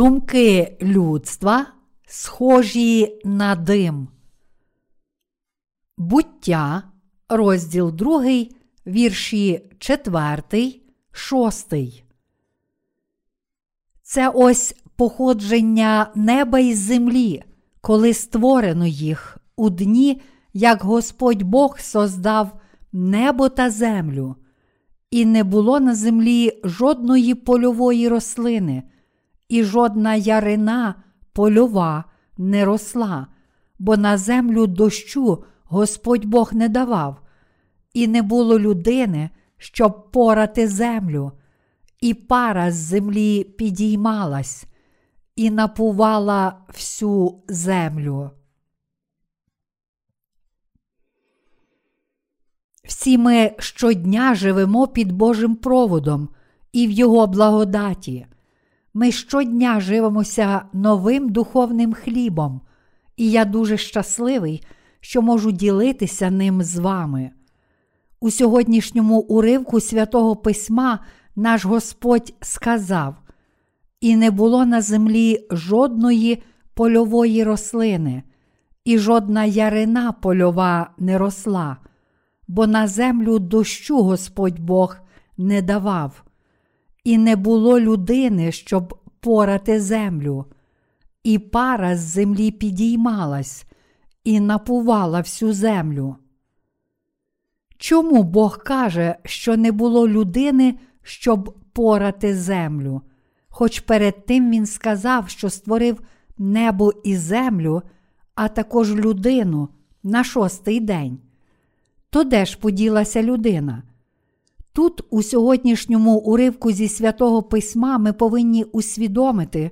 Думки людства схожі на дим. Буття, розділ 2, вірші 4, 6. Це ось походження неба і землі, коли створено їх у дні, як Господь Бог создав небо та землю, і не було на землі жодної польової рослини, і жодна ярина польова не росла, бо на землю дощу Господь Бог не давав, і не було людини, щоб порати землю, і пара з землі підіймалась, і напувала всю землю. Всі ми щодня живемо під Божим проводом і в Його благодаті. Ми щодня живемося новим духовним хлібом, і я дуже щасливий, що можу ділитися ним з вами. У сьогоднішньому уривку святого Письма наш Господь сказав: І не було на землі жодної польової рослини, і жодна ярина польова не росла, бо на землю дощу Господь Бог не давав, і не було людини, щоб порати землю, і пара з землі підіймалась і напувала всю землю. Чому Бог каже, що не було людини, щоб порати землю? Хоч перед тим він сказав, що створив небо і землю, а також людину на шостий день. То де ж поділася людина? Тут, у сьогоднішньому уривку зі святого Письма, ми повинні усвідомити,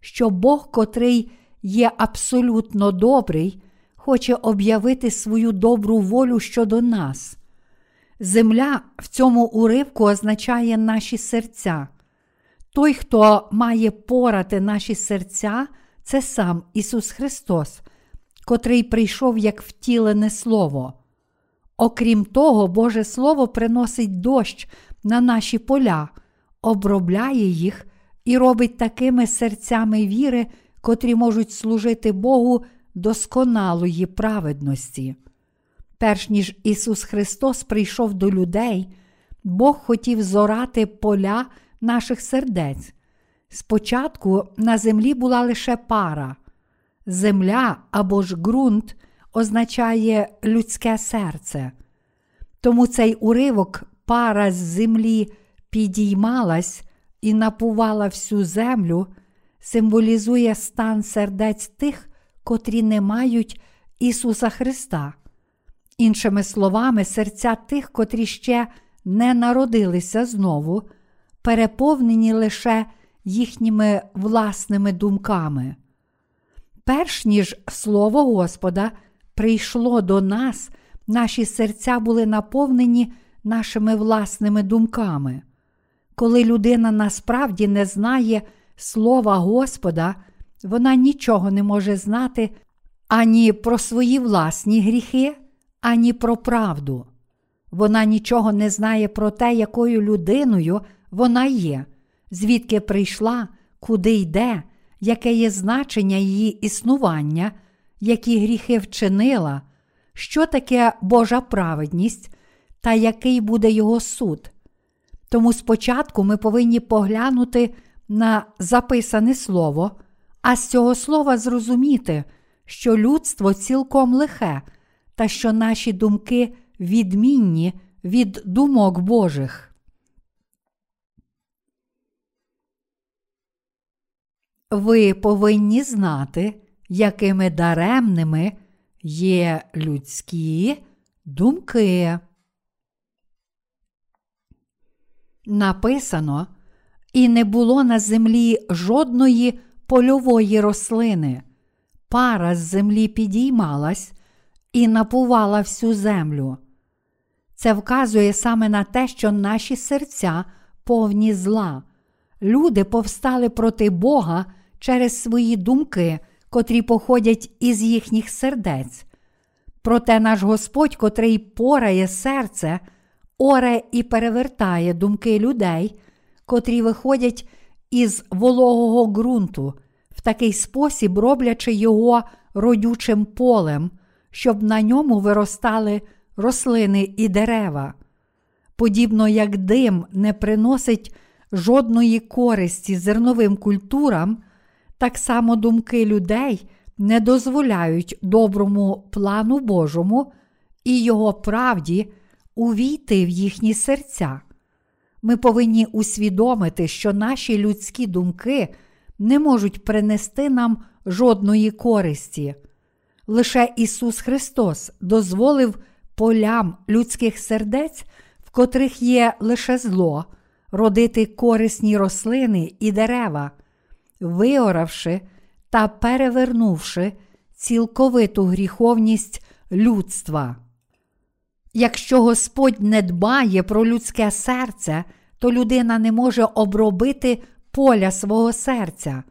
що Бог, котрий є абсолютно добрий, хоче об'явити свою добру волю щодо нас. Земля в цьому уривку означає наші серця. Той, хто має порати наші серця, це сам Ісус Христос, котрий прийшов як втілене Слово. Окрім того, Боже Слово приносить дощ на наші поля, обробляє їх і робить такими серцями віри, котрі можуть служити Богу досконалої праведності. Перш ніж Ісус Христос прийшов до людей, Бог хотів зорати поля наших сердець. Спочатку на землі була лише пара, земля або ж ґрунт означає людське серце. Тому цей уривок пара з землі підіймалась і напувала всю землю, символізує стан сердець тих, котрі не мають Ісуса Христа. Іншими словами, серця тих, котрі ще не народилися знову, переповнені лише їхніми власними думками. Перш ніж Слово Господа прийшло до нас, наші серця були наповнені нашими власними думками. Коли людина насправді не знає Слова Господа, вона нічого не може знати ані про свої власні гріхи, ані про правду. Вона нічого не знає про те, якою людиною вона є, звідки прийшла, куди йде, яке є значення її існування, які гріхи вчинила, що таке Божа праведність та який буде його суд. Тому спочатку ми повинні поглянути на записане слово, а з цього слова зрозуміти, що людство цілком лихе, та що наші думки відмінні від думок Божих. Ви повинні знати, якими даремними є людські думки. Написано, і не було на землі жодної польової рослини. Пара з землі підіймалась і напувала всю землю. Це вказує саме на те, що наші серця повні зла. Люди повстали проти Бога через свої думки, котрі походять із їхніх сердець. Проте наш Господь, котрий порає серце, оре і перевертає думки людей, котрі виходять із вологого ґрунту, в такий спосіб роблячи його родючим полем, щоб на ньому виростали рослини і дерева. Подібно як дим не приносить жодної користі зерновим культурам, так само думки людей не дозволяють доброму плану Божому і його правді увійти в їхні серця. Ми повинні усвідомити, що наші людські думки не можуть принести нам жодної користі. Лише Ісус Христос дозволив полям людських сердець, в котрих є лише зло, родити корисні рослини і дерева, виоравши та перевернувши цілковиту гріховність людства. Якщо Господь не дбає про людське серце, то людина не може обробити поля свого серця.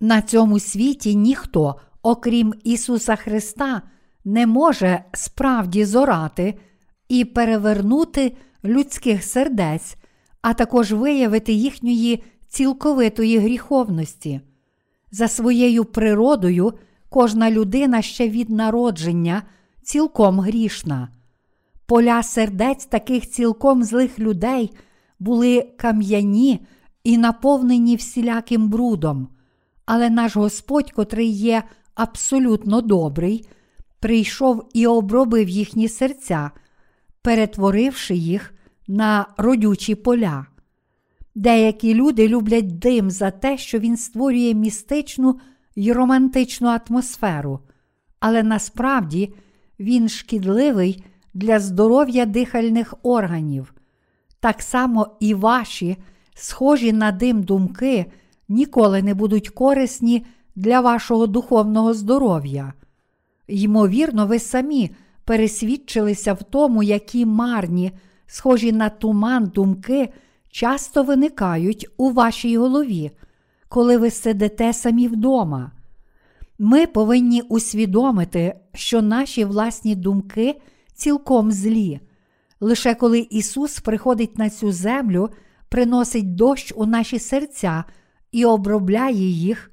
На цьому світі ніхто, окрім Ісуса Христа, не може справді зорати і перевернути людських сердець, а також виявити їхньої цілковитої гріховності. За своєю природою, кожна людина ще від народження цілком грішна. Поля сердець таких цілком злих людей були кам'яні і наповнені всіляким брудом, але наш Господь, котрий є абсолютно добрий, прийшов і обробив їхні серця, перетворивши їх на родючі поля. Деякі люди люблять дим за те, що він створює містичну й романтичну атмосферу, але насправді він шкідливий для здоров'я дихальних органів. Так само і ваші, схожі на дим думки, ніколи не будуть корисні для вашого духовного здоров'я. Ймовірно, ви самі пересвідчилися в тому, які марні, схожі на туман думки, часто виникають у вашій голові, коли ви сидите самі вдома. Ми повинні усвідомити, що наші власні думки цілком злі. Лише коли Ісус приходить на цю землю, приносить дощ у наші серця і обробляє їх,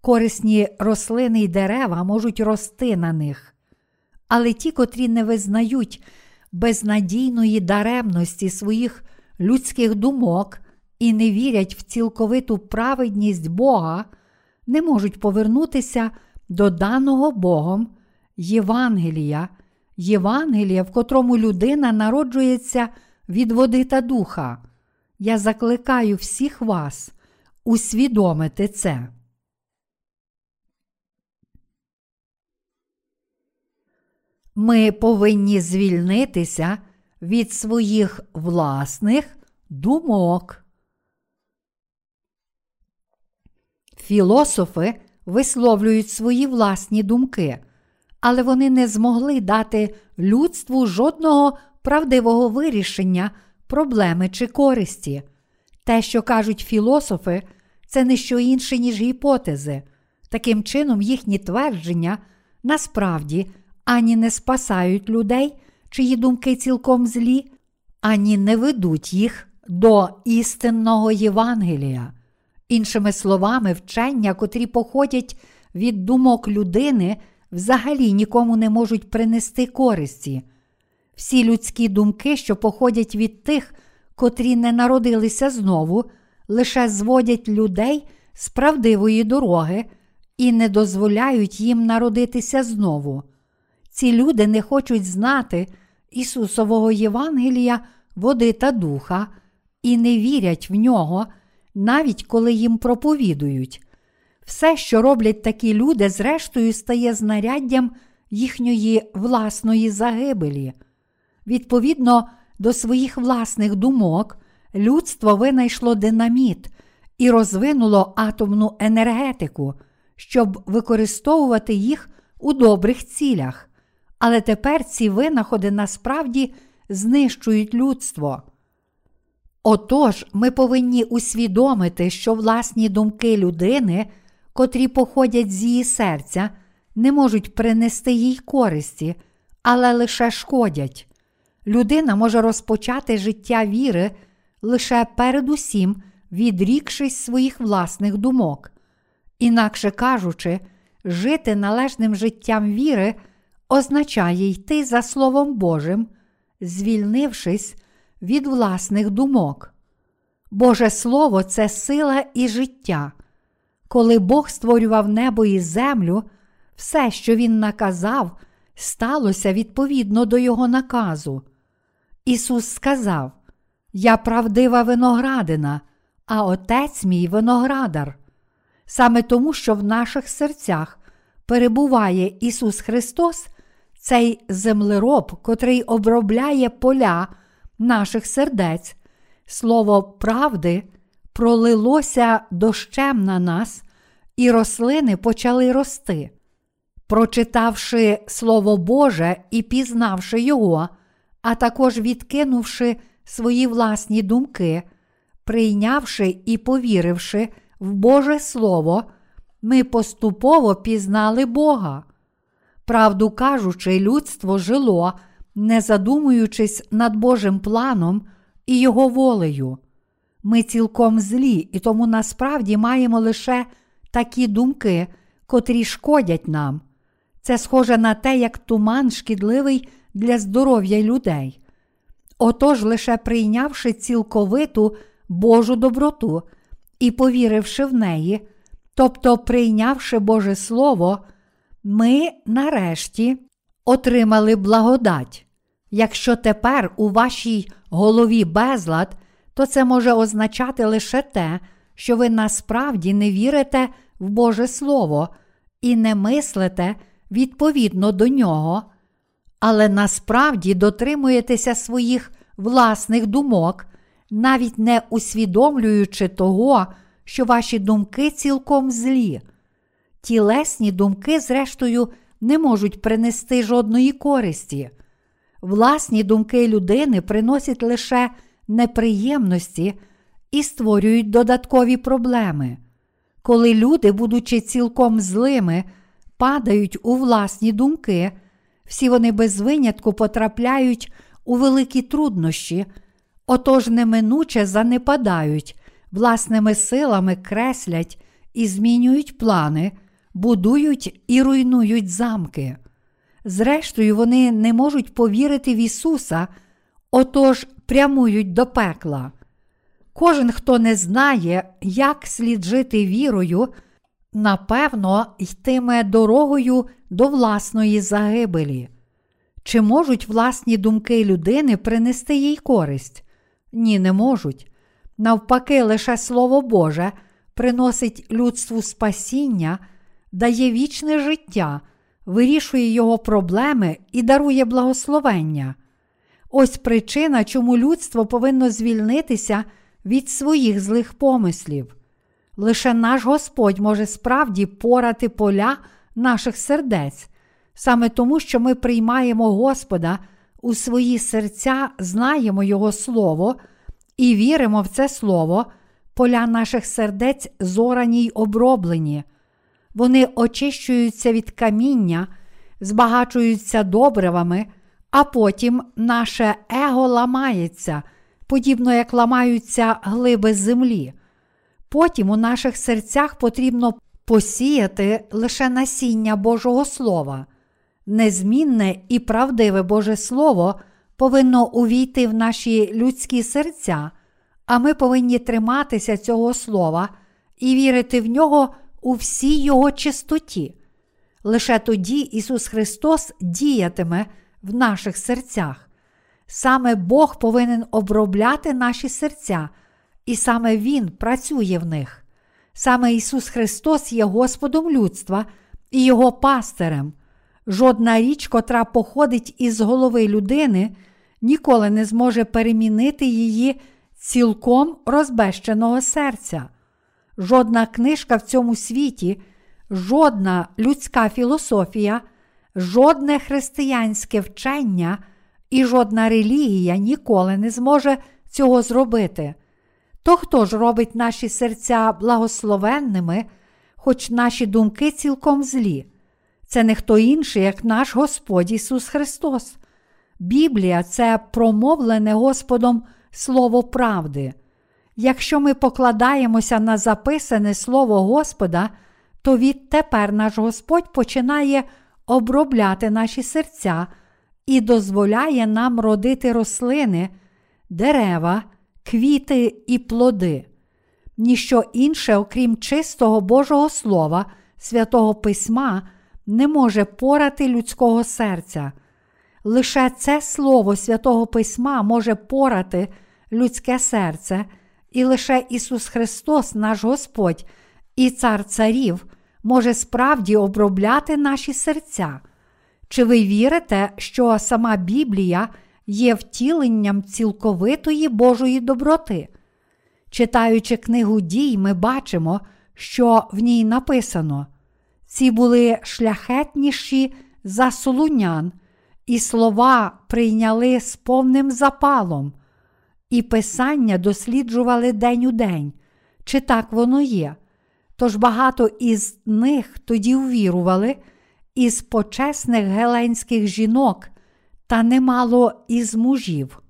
корисні рослини й дерева можуть рости на них. Але ті, котрі не визнають безнадійної даремності своїх людських думок і не вірять в цілковиту праведність Бога, не можуть повернутися до даного Богом Євангелія, Євангелія, в котрому людина народжується від води та духа. Я закликаю всіх вас усвідомити це. Ми повинні звільнитися від своїх власних думок. Філософи висловлюють свої власні думки, але вони не змогли дати людству жодного правдивого вирішення проблеми чи користі. Те, що кажуть філософи, це не що інше, ніж гіпотези. Таким чином, їхні твердження насправді ані не спасають людей, чиї думки цілком злі, ані не ведуть їх до істинного Євангелія. Іншими словами, вчення, котрі походять від думок людини, взагалі нікому не можуть принести користі. Всі людські думки, що походять від тих, котрі не народилися знову, лише зводять людей з правдивої дороги і не дозволяють їм народитися знову. Ці люди не хочуть знати Ісусового Євангелія, води та духа, і не вірять в нього, навіть коли їм проповідують. Все, що роблять такі люди, зрештою стає знаряддям їхньої власної загибелі. Відповідно до своїх власних думок, людство винайшло динаміт і розвинуло атомну енергетику, щоб використовувати їх у добрих цілях. Але тепер ці винаходи насправді знищують людство. Отож, ми повинні усвідомити, що власні думки людини, котрі походять з її серця, не можуть принести їй користі, але лише шкодять. Людина може розпочати життя віри лише передусім відрікшись своїх власних думок. Інакше кажучи, жити належним життям віри означає йти за Словом Божим, звільнившись від власних думок. Боже Слово це сила і життя. Коли Бог створював небо і землю, все, що Він наказав, сталося відповідно до Його наказу. Ісус сказав: Я правдива виноградина, а Отець мій виноградар. Саме тому, що в наших серцях перебуває Ісус Христос, цей землероб, котрий обробляє поля наших сердець, слово правди пролилося дощем на нас, і рослини почали рости. Прочитавши Слово Боже і пізнавши Його, а також відкинувши свої власні думки, прийнявши і повіривши в Боже Слово, ми поступово пізнали Бога. Правду кажучи, людство жило, не задумуючись над Божим планом і Його волею. Ми цілком злі, і тому насправді маємо лише такі думки, котрі шкодять нам. Це схоже на те, як туман шкідливий для здоров'я людей. Отож, лише прийнявши цілковиту Божу доброту і повіривши в неї, тобто прийнявши Боже Слово, ми нарешті отримали благодать. Якщо тепер у вашій голові безлад, то це може означати лише те, що ви насправді не вірите в Боже Слово і не мислите відповідно до нього, але насправді дотримуєтеся своїх власних думок, навіть не усвідомлюючи того, що ваші думки цілком злі. Тілесні думки, зрештою, не можуть принести жодної користі. Власні думки людини приносять лише неприємності і створюють додаткові проблеми. Коли люди, будучи цілком злими, падають у власні думки, всі вони без винятку потрапляють у великі труднощі, отож неминуче занепадають, власними силами креслять і змінюють плани, будують і руйнують замки. Зрештою, вони не можуть повірити в Ісуса, отож прямують до пекла. Кожен, хто не знає, як слід жити вірою, напевно, йтиме дорогою до власної загибелі. Чи можуть власні думки людини принести їй користь? Ні, не можуть. Навпаки, лише Слово Боже приносить людству спасіння, дає вічне життя, вирішує його проблеми і дарує благословення. Ось причина, чому людство повинно звільнитися від своїх злих помислів. Лише наш Господь може справді порати поля наших сердець, саме тому, що ми приймаємо Господа у свої серця, знаємо Його Слово і віримо в це Слово, поля наших сердець зорані й оброблені. Вони очищуються від каміння, збагачуються добривами, а потім наше его ламається, подібно як ламаються глиби землі. Потім у наших серцях потрібно посіяти лише насіння Божого Слова. Незмінне і правдиве Боже Слово повинно увійти в наші людські серця, а ми повинні триматися цього слова і вірити в нього у всій Його чистоті. Лише тоді Ісус Христос діятиме в наших серцях. Саме Бог повинен обробляти наші серця і саме Він працює в них. Саме Ісус Христос є Господом людства і Його пастирем. Жодна річ, котра походить із голови людини, ніколи не зможе перемінити її цілком розбещеного серця. Жодна книжка в цьому світі, жодна людська філософія, жодне християнське вчення і жодна релігія ніколи не зможе цього зробити. То хто ж робить наші серця благословенними, хоч наші думки цілком злі? Це не хто інший, як наш Господь Ісус Христос. Біблія це промовлене Господом Слово правди. Якщо ми покладаємося на записане Слово Господа, то відтепер наш Господь починає обробляти наші серця і дозволяє нам родити рослини, дерева, квіти і плоди. Ніщо інше, окрім чистого Божого Слова, святого Письма, не може порати людського серця. Лише це Слово святого Письма може порати людське серце, і лише Ісус Христос, наш Господь і Цар Царів, може справді обробляти наші серця. Чи ви вірите, що сама Біблія є втіленням цілковитої Божої доброти? Читаючи книгу дій, ми бачимо, що в ній написано: ці були шляхетніші за солунян, і слова прийняли з повним запалом, і писання досліджували день у день, чи так воно є. Тож багато із них тоді увірували із почесних геленських жінок, та немало із мужів.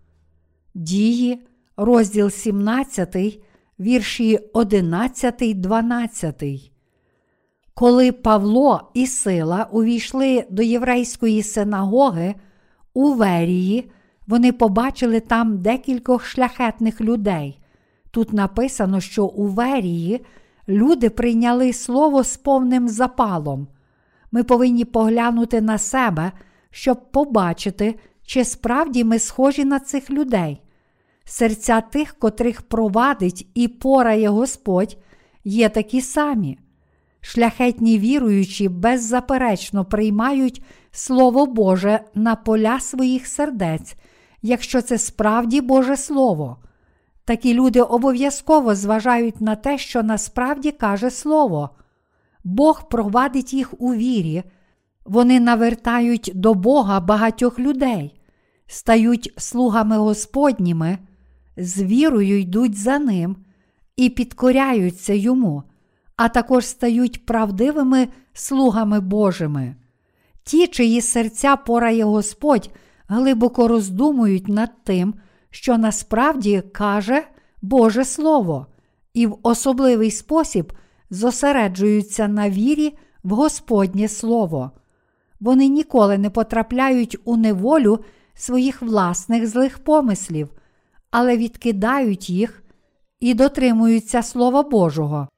Дії, розділ 17, вірші 11, 12. Коли Павло і Сила увійшли до єврейської синагоги у Верії, вони побачили там декількох шляхетних людей. Тут написано, що у Верії люди прийняли слово з повним запалом. Ми повинні поглянути на себе, щоб побачити, чи справді ми схожі на цих людей. Серця тих, котрих провадить і порає Господь, є такі самі. Шляхетні віруючі беззаперечно приймають Слово Боже на поля своїх сердець, якщо це справді Боже Слово. Такі люди обов'язково зважають на те, що насправді каже Слово. Бог провадить їх у вірі, вони навертають до Бога багатьох людей, стають слугами Господніми, з вірою йдуть за ним і підкоряються йому, а також стають правдивими слугами Божими. Ті, чиї серця порає Господь, глибоко роздумують над тим, що насправді каже Боже Слово, і в особливий спосіб зосереджуються на вірі в Господнє Слово. Вони ніколи не потрапляють у неволю своїх власних злих помислів, але відкидають їх і дотримуються Слова Божого.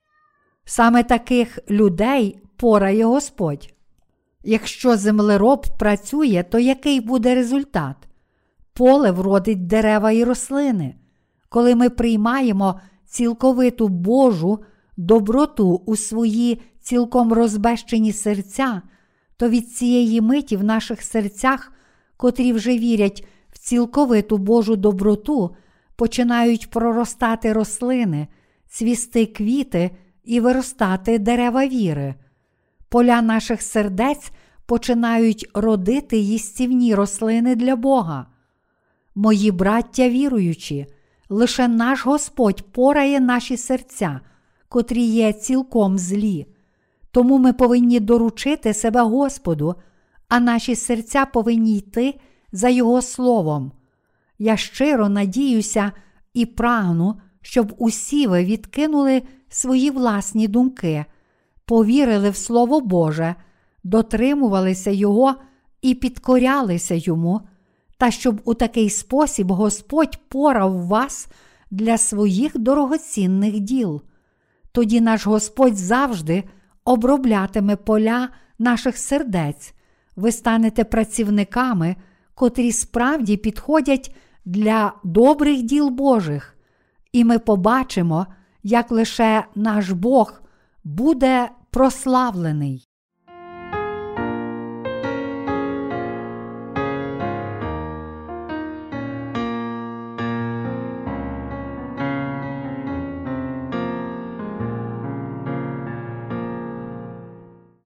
Саме таких людей порає Господь. Якщо землероб працює, то який буде результат? Поле вродить дерева і рослини. Коли ми приймаємо цілковиту Божу доброту у свої цілком розбещені серця, то від цієї миті в наших серцях, котрі вже вірять в цілковиту Божу доброту, починають проростати рослини, цвісти квіти і виростати дерева віри. Поля наших сердець починають родити їстівні рослини для Бога. Мої браття віруючі, лише наш Господь порає наші серця, котрі є цілком злі. Тому ми повинні доручити себе Господу, а наші серця повинні йти за Його словом. Я щиро надіюся і прагну, щоб усі ви відкинули свої власні думки, повірили в Слово Боже, дотримувалися Його і підкорялися Йому, та щоб у такий спосіб Господь порав вас для своїх дорогоцінних діл. Тоді наш Господь завжди оброблятиме поля наших сердець, ви станете працівниками, котрі справді підходять для добрих діл Божих, і ми побачимо, як лише наш Бог буде прославлений.